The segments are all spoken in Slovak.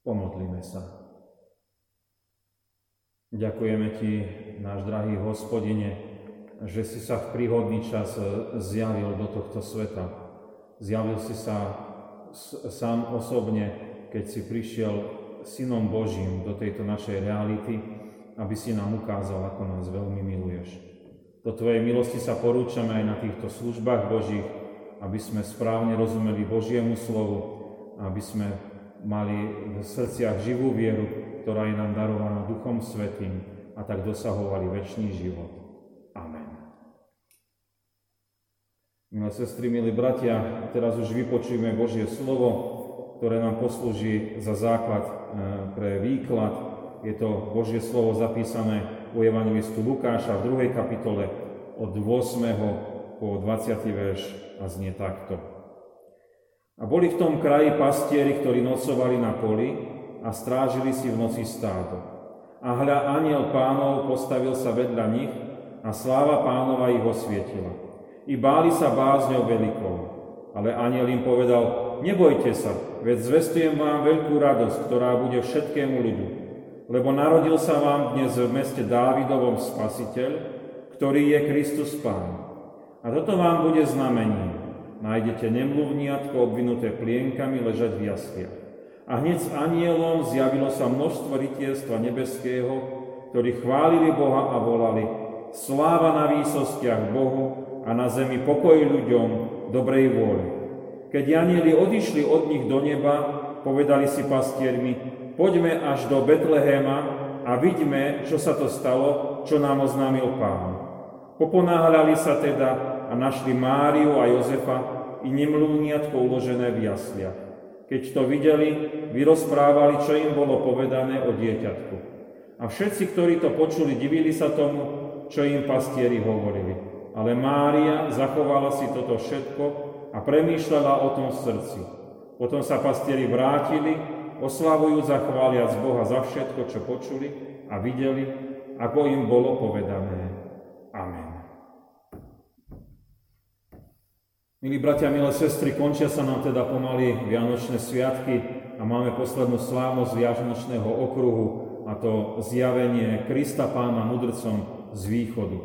Pomodlíme sa. Ďakujeme Ti, náš drahý hospodine, že si sa v príhodný čas zjavil do tohto sveta. Zjavil si sa sám osobne, keď si prišiel Synom Božím do tejto našej reality, aby si nám ukázal, ako nás veľmi miluješ. Do Tvojej milosti sa porúčame aj na týchto službách Božích, aby sme správne rozumeli Božiemu slovu, aby sme mali v srdciach živú vieru, ktorá je nám darovaná Duchom Svetým a tak dosahovali väčší život. Amen. Milé sestry, milí bratia, teraz už vypočujeme Božie slovo, ktoré nám poslúži za základ e, pre výklad. Je to Božie slovo zapísané u Evangelistu Lukáša v 2. kapitole od 8. po 20. verš a znie takto. A boli v tom kraji pastieri, ktorí nocovali na poli a strážili si v noci stádo. A hľa aniel pánov postavil sa vedľa nich a sláva pánova ich osvietila. I báli sa bázňou veľkou. Ale aniel im povedal, nebojte sa, veď zvestujem vám veľkú radosť, ktorá bude všetkému ľudu. Lebo narodil sa vám dnes v meste Dávidovom spasiteľ, ktorý je Kristus Pán. A toto vám bude znamením nájdete nemluvniatko obvinuté plienkami ležať v jasliach. A hneď s anielom zjavilo sa množstvo rytierstva nebeského, ktorí chválili Boha a volali Sláva na výsostiach Bohu a na zemi pokoj ľuďom dobrej vôle. Keď anieli odišli od nich do neba, povedali si pastiermi, poďme až do Betlehema a vidíme, čo sa to stalo, čo nám oznámil Pán. Poponáhľali sa teda a našli Máriu a Jozefa i nemluvniatko uložené v jasliach. Keď to videli, vyrozprávali, čo im bolo povedané o dieťatku. A všetci, ktorí to počuli, divili sa tomu, čo im pastieri hovorili. Ale Mária zachovala si toto všetko a premýšľala o tom v srdci. Potom sa pastieri vrátili, oslavujúc a chváliac Boha za všetko, čo počuli a videli, ako im bolo povedané. Amen. Milí bratia, milé sestry, končia sa nám teda pomaly Vianočné sviatky a máme poslednú slávnosť Vianočného okruhu a to zjavenie Krista Pána mudrcom z východu.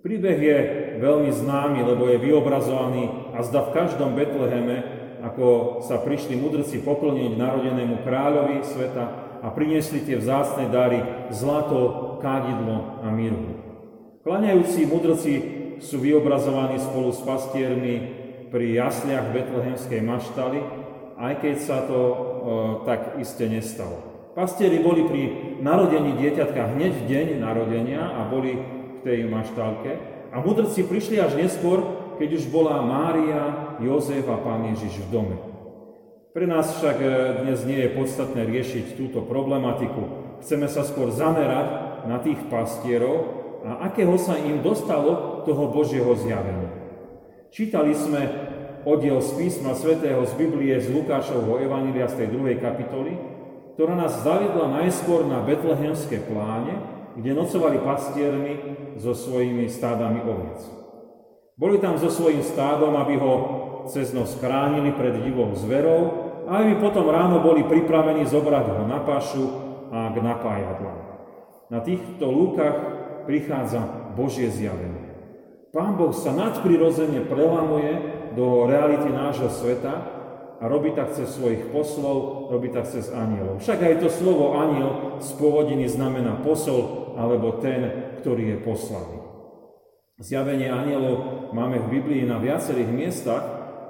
Príbeh je veľmi známy, lebo je vyobrazovaný a zda v každom Betleheme, ako sa prišli mudrci pokloniť narodenému kráľovi sveta a priniesli tie vzácne dary zlato, kádidlo a mirhu. Klaňajúci mudrci sú vyobrazovaní spolu s pastiermi pri jasliach betlehemskej maštali, aj keď sa to e, tak iste nestalo. Pastieri boli pri narodení dieťatka hneď v deň narodenia a boli v tej maštálke a mudrci prišli až neskôr, keď už bola Mária, Jozef a Pán Ježiš v dome. Pre nás však e, dnes nie je podstatné riešiť túto problematiku. Chceme sa skôr zamerať na tých pastierov, a akého sa im dostalo toho Božieho zjavenia. Čítali sme oddiel z písma svätého z Biblie z Lukášovho Evanília z tej druhej kapitoly, ktorá nás zaviedla najskôr na betlehemské pláne, kde nocovali pastiermi so svojimi stádami oviec. Boli tam so svojím stádom, aby ho cez noc chránili pred divou zverou a aby potom ráno boli pripravení zobrať ho na pašu a k napájadlám. Na týchto lúkach prichádza Božie zjavenie. Pán Boh sa nadprirodzene prelamuje do reality nášho sveta a robí tak cez svojich poslov, robí tak cez anielov. Však aj to slovo aniel z pôvodiny znamená posol alebo ten, ktorý je poslaný. Zjavenie anielov máme v Biblii na viacerých miestach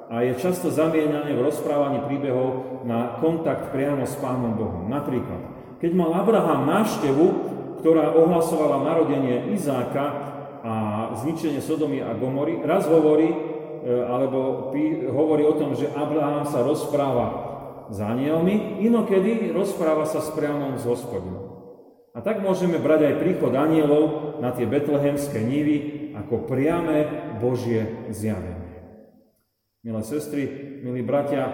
a je často zamieňané v rozprávaní príbehov na kontakt priamo s Pánom Bohom. Napríklad, keď mal Abraham návštevu ktorá ohlasovala narodenie Izáka a zničenie Sodomy a Gomory, raz hovorí, e, alebo hovorí o tom, že Abraham sa rozpráva s anielmi, inokedy rozpráva sa s priamom s hospodinom. A tak môžeme brať aj príchod anielov na tie betlehemské nivy ako priame Božie zjavenie. Milé sestry, milí bratia, e,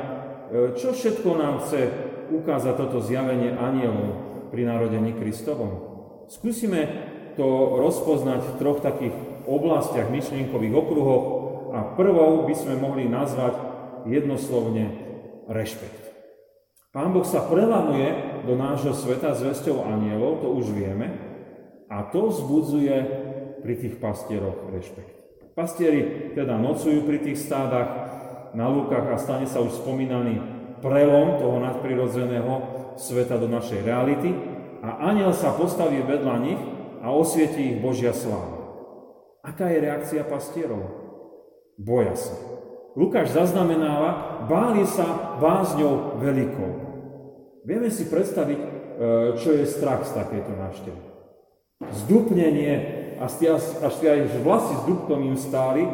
čo všetko nám chce ukázať toto zjavenie anielov pri narodení Kristovom? Skúsime to rozpoznať v troch takých oblastiach myšlienkových okruhov a prvou by sme mohli nazvať jednoslovne rešpekt. Pán Boh sa prelamuje do nášho sveta s vesťou anielov, to už vieme, a to vzbudzuje pri tých pastieroch rešpekt. Pastieri teda nocujú pri tých stádach na lúkach a stane sa už spomínaný prelom toho nadprirodzeného sveta do našej reality a aniel sa postaví vedľa nich a osvietí ich Božia sláva. Aká je reakcia pastierov? Boja sa. Lukáš zaznamenáva, báli sa bázňou veľkou. Vieme si predstaviť, e, čo je strach z takejto návštevy. Zdupnenie, až aj vlasy s dupkom im stáli, e,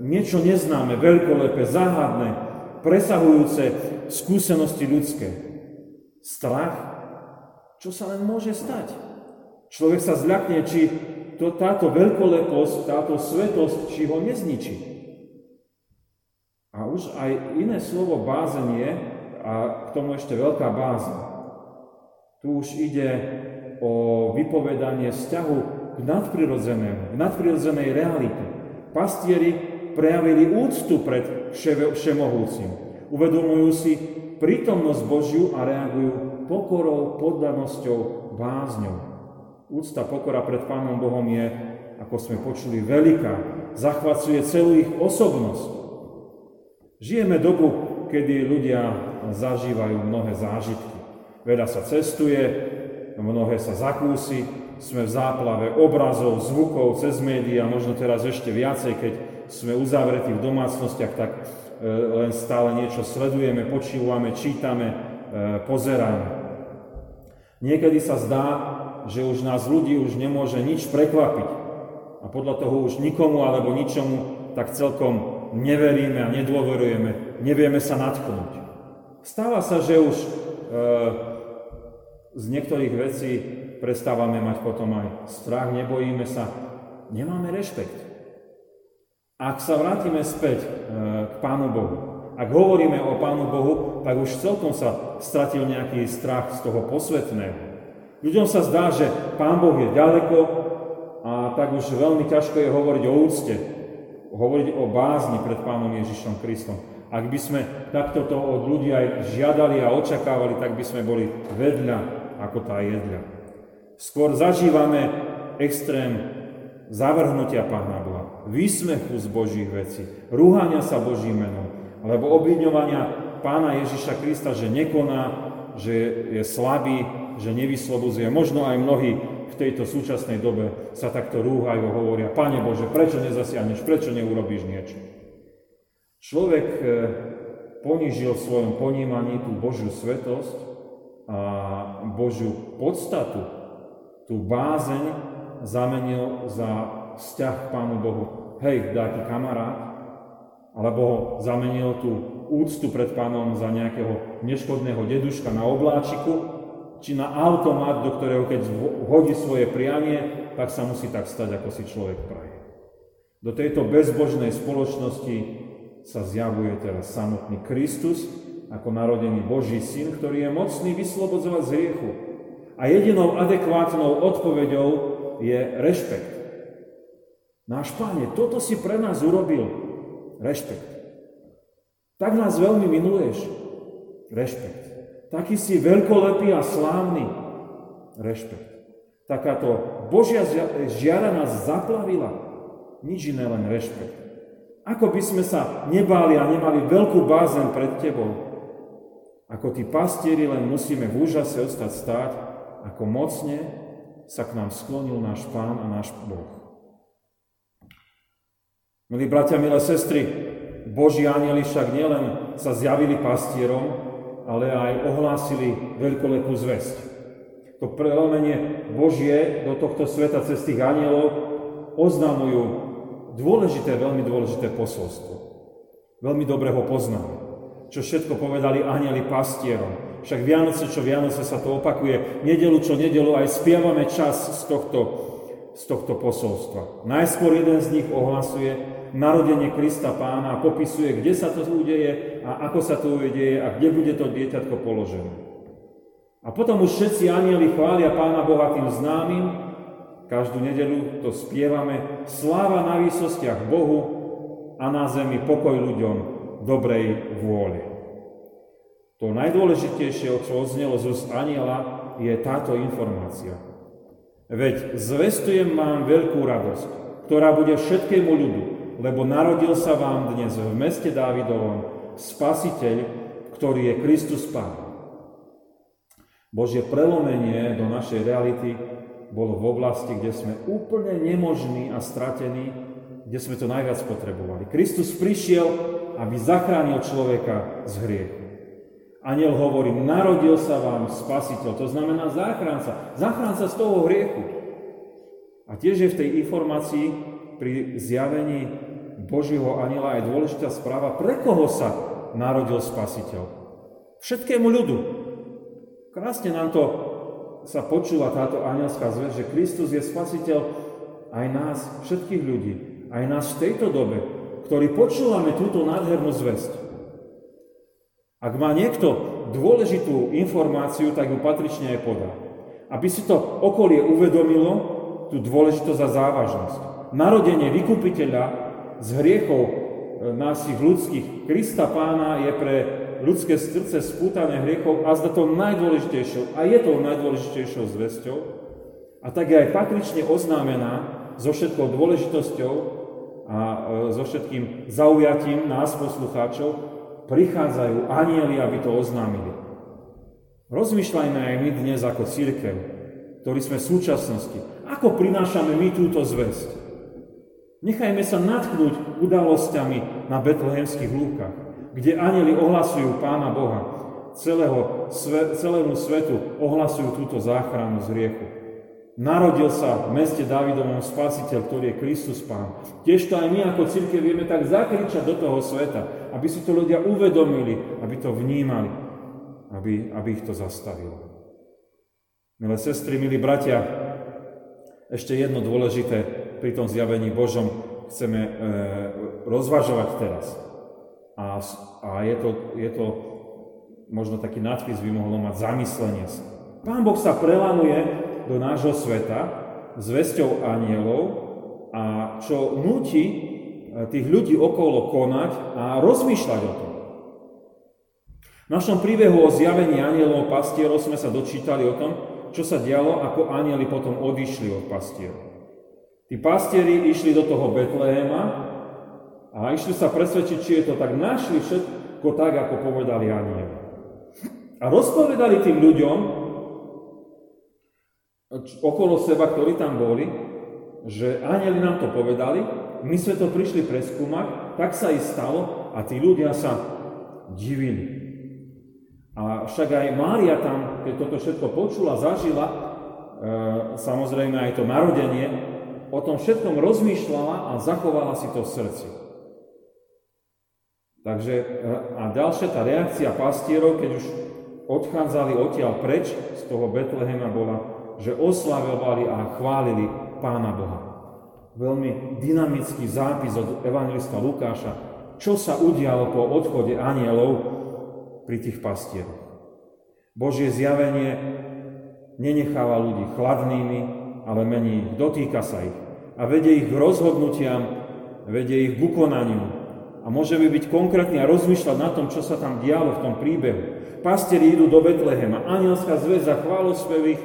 niečo neznáme, veľkolepé, záhadné, presahujúce skúsenosti ľudské. Strach, čo sa len môže stať. Človek sa zľakne, či to, táto veľkoleposť, táto svetosť, či ho nezničí. A už aj iné slovo bázenie a k tomu ešte veľká báza. Tu už ide o vypovedanie vzťahu k nadprirodzenému, k nadprirodzenej realite. Pastieri prejavili úctu pred všemohúcim. Uvedomujú si prítomnosť Božiu a reagujú pokorou, poddanosťou, bázňou. Úcta, pokora pred Pánom Bohom je, ako sme počuli, veľká. Zachvacuje celú ich osobnosť. Žijeme dobu, kedy ľudia zažívajú mnohé zážitky. Veľa sa cestuje, mnohé sa zakúsi, sme v záplave obrazov, zvukov cez médiá, možno teraz ešte viacej, keď sme uzavretí v domácnostiach, tak e, len stále niečo sledujeme, počúvame, čítame, e, pozeráme. Niekedy sa zdá, že už nás ľudí už nemôže nič prekvapiť. A podľa toho už nikomu alebo ničomu tak celkom neveríme a nedôverujeme, nevieme sa natknúť. Stáva sa, že už e, z niektorých vecí prestávame mať potom aj strach, nebojíme sa, nemáme rešpekt. Ak sa vrátime späť e, k Pánu Bohu, ak hovoríme o Pánu Bohu, tak už celkom sa stratil nejaký strach z toho posvetného. Ľuďom sa zdá, že Pán Boh je ďaleko a tak už veľmi ťažko je hovoriť o úcte, hovoriť o bázni pred Pánom Ježišom Kristom. Ak by sme takto to od ľudí aj žiadali a očakávali, tak by sme boli vedľa ako tá jedľa. Skôr zažívame extrém zavrhnutia Pána Boha, výsmechu z Božích vecí, rúhania sa Božím menom, alebo obvidňovania Pána Ježiša Krista, že nekoná, že je slabý, že nevyslobozuje. Možno aj mnohí v tejto súčasnej dobe sa takto rúhajú hovoria, Pane Bože, prečo nezasiahneš, prečo neurobíš niečo? Človek e, ponížil v svojom ponímaní tú Božiu svetosť a Božiu podstatu, tú bázeň zamenil za vzťah k Pánu Bohu. Hej, dá ti kamarát, alebo zamenil tú úctu pred pánom za nejakého neškodného deduška na obláčiku, či na automat, do ktorého keď hodí svoje prianie, tak sa musí tak stať, ako si človek praje. Do tejto bezbožnej spoločnosti sa zjavuje teraz samotný Kristus ako narodený Boží syn, ktorý je mocný vyslobodzovať z hriechu. A jedinou adekvátnou odpoveďou je rešpekt. Náš Páne, toto si pre nás urobil. Rešpekt. Tak nás veľmi miluješ. Rešpekt. Taký si veľkolepý a slávny. Rešpekt. Takáto Božia žiara nás zaplavila. Nič iné, len rešpekt. Ako by sme sa nebáli a nemali veľkú bázen pred Tebou. Ako tí pastieri len musíme v úžase ostať stáť, ako mocne sa k nám sklonil náš Pán a náš Boh. Milí bratia, milé sestry, Boží anieli však nielen sa zjavili pastierom, ale aj ohlásili veľkolepú zväzť. To prelomenie Božie do tohto sveta cez tých anielov oznamujú dôležité, veľmi dôležité posolstvo. Veľmi dobre ho poznáme. Čo všetko povedali anieli pastierom. Však Vianoce, čo Vianoce sa to opakuje, nedelu čo nedelu aj spievame čas z tohto, z tohto posolstva. Najskôr jeden z nich ohlasuje, narodenie Krista pána a popisuje, kde sa to udeje a ako sa to udeje a kde bude to dieťatko položené. A potom už všetci anieli chvália pána Boha tým známym, každú nedelu to spievame, sláva na výsostiach Bohu a na zemi pokoj ľuďom dobrej vôle. To najdôležitejšie, čo odznelo z úst aniela, je táto informácia. Veď zvestujem vám veľkú radosť, ktorá bude všetkému ľudu, lebo narodil sa vám dnes v meste Dávidovom spasiteľ, ktorý je Kristus Pán. Božie prelomenie do našej reality bolo v oblasti, kde sme úplne nemožní a stratení, kde sme to najviac potrebovali. Kristus prišiel, aby zachránil človeka z hriechu. Aniel hovorí, narodil sa vám spasiteľ, to znamená záchranca. Záchranca z toho hriechu. A tiež je v tej informácii pri zjavení Božieho aniela aj dôležitá správa, pre koho sa narodil spasiteľ. Všetkému ľudu. Krásne nám to sa počula táto anielská zväz, že Kristus je spasiteľ aj nás, všetkých ľudí, aj nás v tejto dobe, ktorí počúvame túto nádhernú zväzť. Ak má niekto dôležitú informáciu, tak ju patrične aj podá. Aby si to okolie uvedomilo, tú dôležitosť a závažnosť. Narodenie vykupiteľa z hriechov e, našich ľudských Krista Pána je pre ľudské srdce spútané hriechov a zda to najdôležitejšou, a je to najdôležitejšou zvesťou, a tak je aj patrične oznámená so všetkou dôležitosťou a e, so všetkým zaujatím nás, poslucháčov, prichádzajú anieli, aby to oznámili. Rozmýšľajme aj my dnes ako církev, ktorí sme v súčasnosti, ako prinášame my túto zväzť. Nechajme sa natknúť udalosťami na betlehemských lúkach kde anjeli ohlasujú Pána Boha, celého, celému svetu ohlasujú túto záchranu z riechu. Narodil sa v meste Davidovom spasiteľ, ktorý je Kristus Pán. Tiež to aj my ako církev vieme tak zakričať do toho sveta, aby si to ľudia uvedomili, aby to vnímali, aby, aby ich to zastavilo. Milé sestry, milí bratia, ešte jedno dôležité pri tom zjavení Božom chceme e, rozvažovať teraz. A, a je, to, je to možno taký nadpis by mohlo mať zamyslenie sa. Pán Boh sa prelanuje do nášho sveta s vesťou anielov a čo nutí e, tých ľudí okolo konať a rozmýšľať o tom. V našom príbehu o zjavení anielov pastierov sme sa dočítali o tom, čo sa dialo, ako anieli potom odišli od pastierov. Tí pastieri išli do toho Betlehema, a išli sa presvedčiť, či je to tak. Našli všetko tak, ako povedali anieli. A rozpovedali tým ľuďom okolo seba, ktorí tam boli, že anieli nám to povedali, my sme to prišli preskúmať, tak sa i stalo a tí ľudia sa divili. A však aj Mária tam, keď toto všetko počula, zažila, e, samozrejme aj to narodenie, o tom všetkom rozmýšľala a zachovala si to v srdci. Takže a ďalšia tá reakcia pastierov, keď už odchádzali odtiaľ preč z toho Betlehema bola, že oslavovali a chválili Pána Boha. Veľmi dynamický zápis od evangelista Lukáša, čo sa udialo po odchode anielov pri tých pastieroch. Božie zjavenie nenecháva ľudí chladnými, ale mení ich, dotýka sa ich a vedie ich k rozhodnutiam, vedie ich k ukonaniu, a môžeme byť konkrétni a rozmýšľať na tom, čo sa tam dialo v tom príbehu. Pastieri idú do Betlehema, anielská zväzda chválospev ich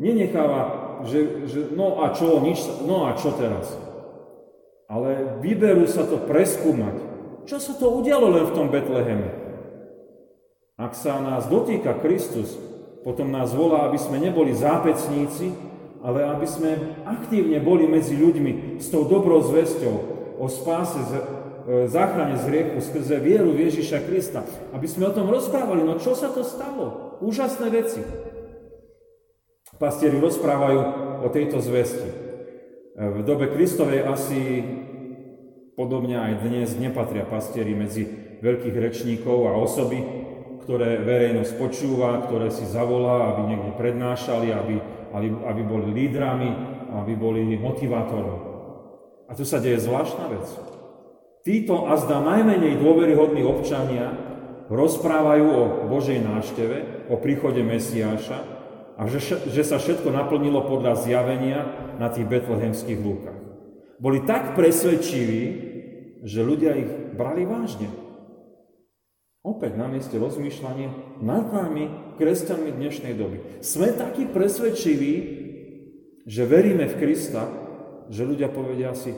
nenecháva, že, že no a čo, nič, no a čo teraz? Ale vyberú sa to preskúmať. Čo sa to udialo len v tom Betleheme? Ak sa nás dotýka Kristus, potom nás volá, aby sme neboli zápecníci, ale aby sme aktívne boli medzi ľuďmi s tou dobrou zväzťou o spáse E, záchrane z hriechu skrze vieru v Ježiša Krista. Aby sme o tom rozprávali, no čo sa to stalo? Úžasné veci. Pastieri rozprávajú o tejto zvesti. E, v dobe Kristovej asi podobne aj dnes nepatria pastieri medzi veľkých rečníkov a osoby, ktoré verejnosť počúva, ktoré si zavolá, aby niekde prednášali, aby, aby, aby boli lídrami, aby boli motivátormi. A tu sa deje zvláštna vec. Títo a zda najmenej dôveryhodní občania rozprávajú o Božej návšteve, o príchode Mesiáša a že, že sa všetko naplnilo podľa zjavenia na tých betlehemských lúkach. Boli tak presvedčiví, že ľudia ich brali vážne. Opäť na mieste rozmýšľanie nad nami, kresťanmi dnešnej doby. Sme takí presvedčiví, že veríme v Krista, že ľudia povedia si,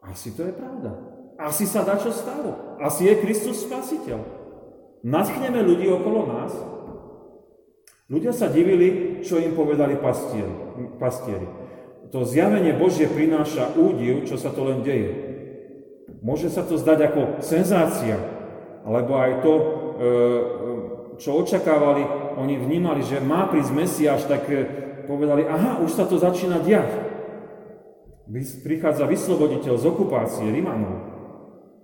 asi to je pravda. Asi sa dá čo stalo. Asi je Kristus spasiteľ. Natchneme ľudí okolo nás. Ľudia sa divili, čo im povedali pastieri. pastieri. To zjavenie Božie prináša údiv, čo sa to len deje. Môže sa to zdať ako senzácia, alebo aj to, e, čo očakávali, oni vnímali, že má prísť Mesiáš, tak e, povedali, aha, už sa to začína diať. Prichádza vysloboditeľ z okupácie Rimanov.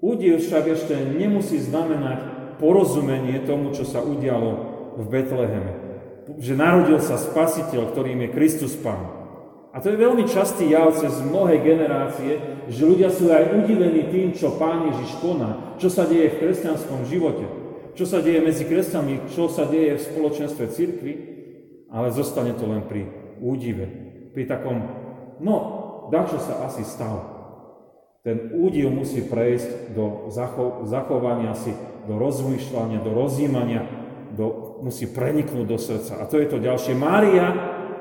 Údiv však ešte nemusí znamenať porozumenie tomu, čo sa udialo v Betleheme. Že narodil sa spasiteľ, ktorým je Kristus Pán. A to je veľmi častý jav cez mnohé generácie, že ľudia sú aj udivení tým, čo Pán Ježiš koná, čo sa deje v kresťanskom živote, čo sa deje medzi kresťanmi, čo sa deje v spoločenstve cirkvi, ale zostane to len pri údive, pri takom, no, čo sa asi stalo. Ten údiv musí prejsť do zacho- zachovania si, do rozmýšľania, do rozjímania, do, musí preniknúť do srdca. A to je to ďalšie. Mária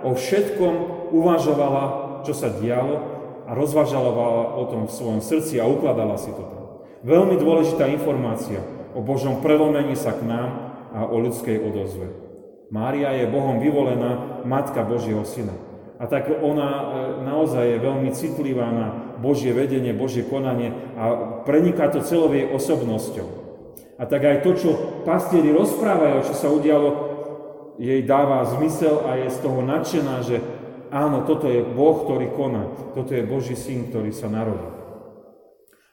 o všetkom uvažovala, čo sa dialo a rozvažalovala o tom v svojom srdci a ukladala si to tam. Veľmi dôležitá informácia o Božom prelomení sa k nám a o ľudskej odozve. Mária je Bohom vyvolená Matka Božieho Syna. A tak ona e, naozaj je veľmi citlivá na Božie vedenie, Božie konanie a preniká to celou jej osobnosťou. A tak aj to, čo pastieri rozprávajú, čo sa udialo, jej dáva zmysel a je z toho nadšená, že áno, toto je Boh, ktorý koná, toto je Boží syn, ktorý sa narodil.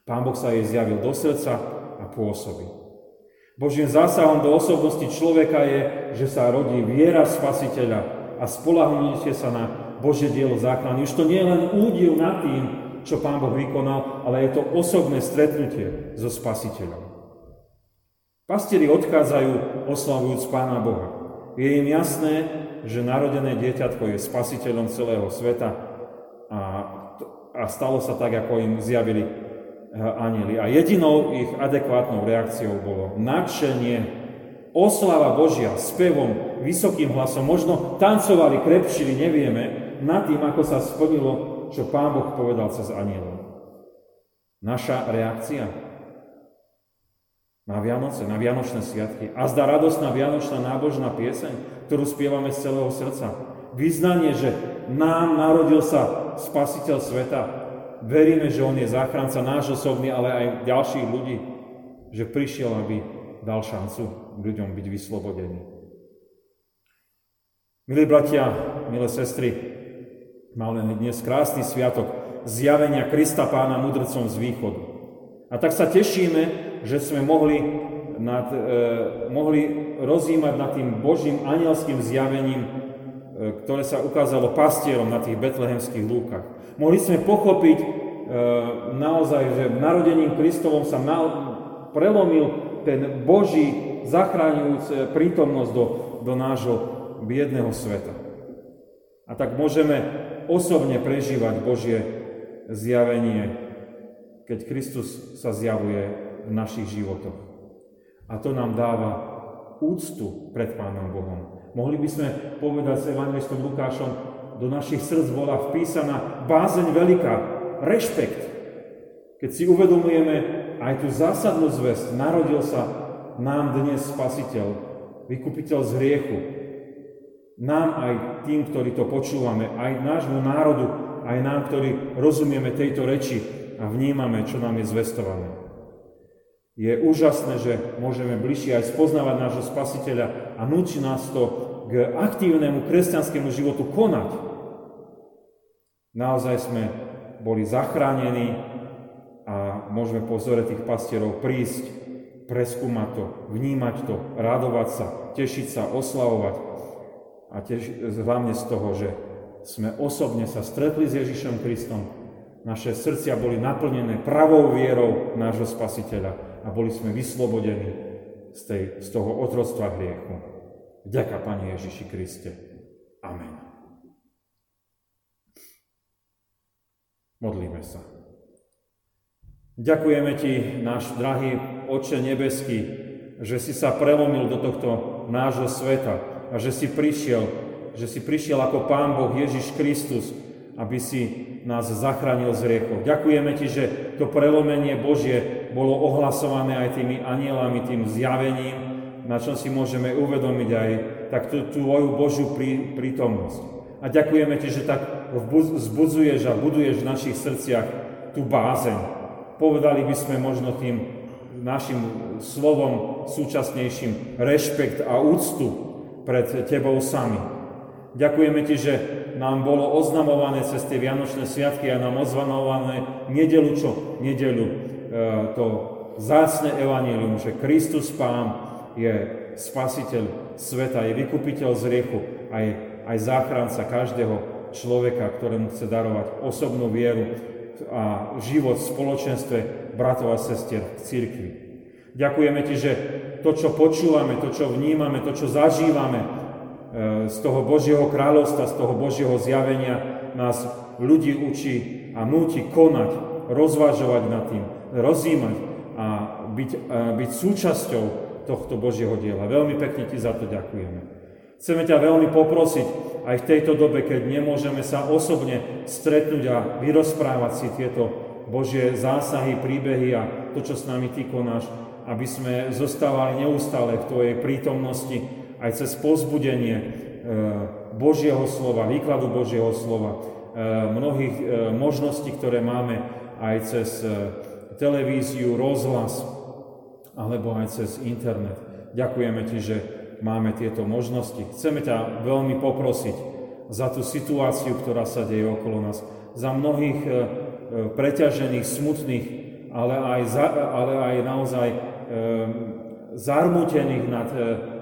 Pán Boh sa jej zjavil do srdca a pôsobí. Božím zásahom do osobnosti človeka je, že sa rodí viera spasiteľa a spolahnutie sa na Božie dielo záchrany. Už to nie je len údiv nad tým, čo Pán Boh vykonal, ale je to osobné stretnutie so Spasiteľom. Pastieri odchádzajú oslavujúc Pána Boha. Je im jasné, že narodené dieťatko je spasiteľom celého sveta a, a stalo sa tak, ako im zjavili eh, anieli. A jedinou ich adekvátnou reakciou bolo nadšenie, oslava Božia, spevom, vysokým hlasom, možno tancovali, krepšili, nevieme, nad tým, ako sa splnilo, čo Pán Boh povedal cez anielov. Naša reakcia na Vianoce, na Vianočné sviatky. A zdá radosná Vianočná nábožná pieseň, ktorú spievame z celého srdca. Vyznanie, že nám narodil sa Spasiteľ sveta. Veríme, že On je záchranca náš osobný, ale aj ďalších ľudí. Že prišiel, aby dal šancu ľuďom byť vyslobodení. Milí bratia, milé sestry, Máme dnes krásny sviatok zjavenia Krista Pána mudrcom z východu. A tak sa tešíme, že sme mohli, nad, e, mohli rozímať nad tým Božím anielským zjavením, e, ktoré sa ukázalo pastierom na tých betlehemských lúkach. Mohli sme pochopiť e, naozaj, že narodením Kristovom sa na, prelomil ten Boží zachráňujúce prítomnosť do, do nášho biedného sveta. A tak môžeme osobne prežívať Božie zjavenie, keď Kristus sa zjavuje v našich životoch. A to nám dáva úctu pred Pánom Bohom. Mohli by sme povedať s evangelistom Lukášom, do našich srdc bola vpísaná bázeň veľká, rešpekt. Keď si uvedomujeme aj tú zásadnú zväzť, narodil sa nám dnes Spasiteľ, vykupiteľ z hriechu, nám aj tým, ktorí to počúvame, aj nášmu národu, aj nám, ktorí rozumieme tejto reči a vnímame, čo nám je zvestované. Je úžasné, že môžeme bližšie aj spoznávať nášho spasiteľa a núči nás to k aktívnemu kresťanskému životu konať. Naozaj sme boli zachránení a môžeme pozorať tých pastierov prísť, preskúmať to, vnímať to, radovať sa, tešiť sa, oslavovať a tiež hlavne z toho, že sme osobne sa stretli s Ježišom Kristom, naše srdcia boli naplnené pravou vierou nášho Spasiteľa a boli sme vyslobodení z, tej, z toho otroctva hriechu. Vďaka Pane Ježiši Kriste. Amen. Modlíme sa. Ďakujeme Ti, náš drahý Oče nebeský, že si sa prelomil do tohto nášho sveta a že si prišiel, že si prišiel ako Pán Boh Ježiš Kristus, aby si nás zachránil z riechov. Ďakujeme Ti, že to prelomenie Božie bolo ohlasované aj tými anielami, tým zjavením, na čom si môžeme uvedomiť aj tak tú Tvoju Božiu prí, prítomnosť. A ďakujeme Ti, že tak vzbudzuješ a buduješ v našich srdciach tú bázeň. Povedali by sme možno tým našim slovom súčasnejším rešpekt a úctu pred Tebou sami. Ďakujeme Ti, že nám bolo oznamované cez tie Vianočné sviatky a nám oznamované nedelu čo? Nedelu e, to zásne evanílium, že Kristus Pán je spasiteľ sveta, je vykupiteľ z riechu, aj, aj záchranca každého človeka, ktorému chce darovať osobnú vieru a život v spoločenstve bratov a sestier v cirkvi. Ďakujeme Ti, že to, čo počúvame, to, čo vnímame, to, čo zažívame, z toho Božieho kráľovstva, z toho Božieho zjavenia nás ľudí učí a núti konať, rozvážovať nad tým, rozímať a byť, a byť súčasťou tohto Božieho diela. Veľmi pekne Ti za to ďakujeme. Chceme ťa veľmi poprosiť aj v tejto dobe, keď nemôžeme sa osobne stretnúť a vyrozprávať si tieto Božie zásahy, príbehy a to, čo s nami Ty konáš, aby sme zostávali neustále v Tvojej prítomnosti, aj cez pozbudenie e, Božieho slova, výkladu Božieho slova, e, mnohých e, možností, ktoré máme aj cez televíziu, rozhlas, alebo aj cez internet. Ďakujeme Ti, že máme tieto možnosti. Chceme ťa veľmi poprosiť za tú situáciu, ktorá sa deje okolo nás, za mnohých preťažených, smutných, ale aj, za, ale aj naozaj zarmutených nad,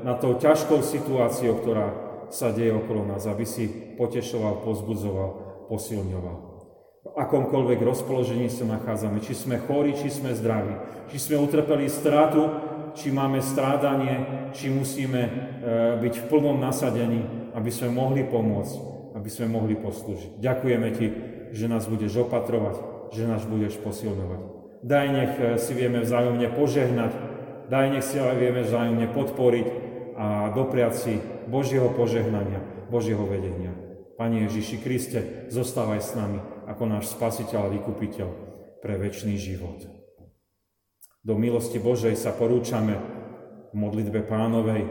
nad tou ťažkou situáciou, ktorá sa deje okolo nás, aby si potešoval, pozbudzoval, posilňoval. V akomkoľvek rozpoložení sa nachádzame, či sme chorí, či sme zdraví, či sme utrpeli stratu, či máme strádanie, či musíme e, byť v plnom nasadení, aby sme mohli pomôcť, aby sme mohli poslúžiť. Ďakujeme Ti, že nás budeš opatrovať, že nás budeš posilňovať. Daj, nech e, si vieme vzájomne požehnať, Daj, nech si vieme vzájomne podporiť a dopriať si Božieho požehnania, Božieho vedenia. Pane Ježiši Kriste, zostávaj s nami ako náš spasiteľ a vykupiteľ pre väčší život. Do milosti Božej sa porúčame v modlitbe pánovej.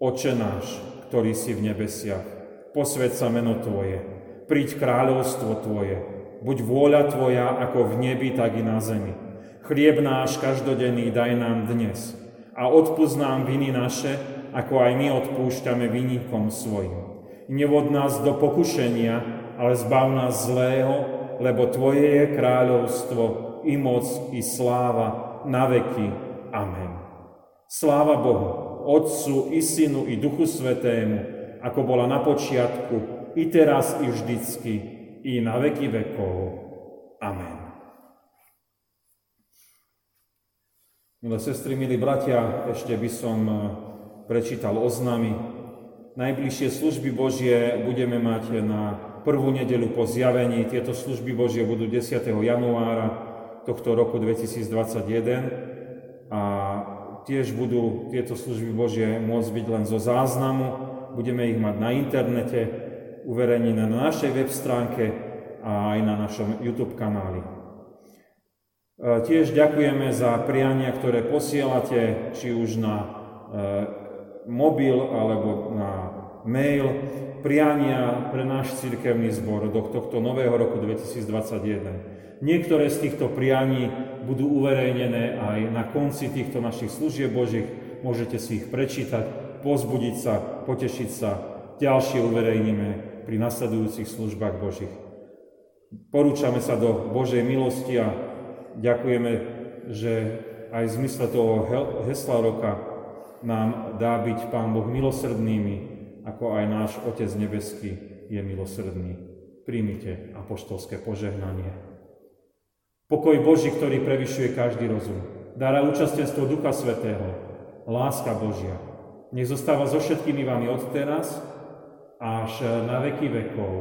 Oče náš, ktorý si v nebesiach, posved sa meno Tvoje, príď kráľovstvo Tvoje, buď vôľa Tvoja ako v nebi, tak i na zemi. Chlieb náš každodenný daj nám dnes a odpúsť nám viny naše, ako aj my odpúšťame vinníkom svojim. Nevod nás do pokušenia, ale zbav nás zlého, lebo Tvoje je kráľovstvo, i moc, i sláva, na veky. Amen. Sláva Bohu, Otcu, i Synu, i Duchu Svetému, ako bola na počiatku, i teraz, i vždycky, i na veky vekov. Amen. Milé sestry, milí bratia, ešte by som e, prečítal oznámy. Najbližšie služby Božie budeme mať na prvú nedelu po zjavení. Tieto služby Božie budú 10. januára tohto roku 2021 a tiež budú tieto služby Božie môcť byť len zo záznamu. Budeme ich mať na internete, uverejnené na našej web stránke a aj na našom YouTube kanáli. E, tiež ďakujeme za priania, ktoré posielate, či už na e, mobil alebo na mail, priania pre náš cirkevný zbor do tohto nového roku 2021. Niektoré z týchto prianí budú uverejnené aj na konci týchto našich služieb Božích. Môžete si ich prečítať, pozbudiť sa, potešiť sa. Ďalšie uverejníme pri nasledujúcich službách Božích. Porúčame sa do Božej milosti a ďakujeme, že aj v zmysle toho hesla roka nám dá byť Pán Boh milosrdnými, ako aj náš Otec nebeský je milosrdný. Príjmite apoštolské požehnanie. Pokoj Boží, ktorý prevyšuje každý rozum. Dára účastenstvo Ducha Svetého. Láska Božia. Nech zostáva so všetkými vami od teraz až na veky vekov.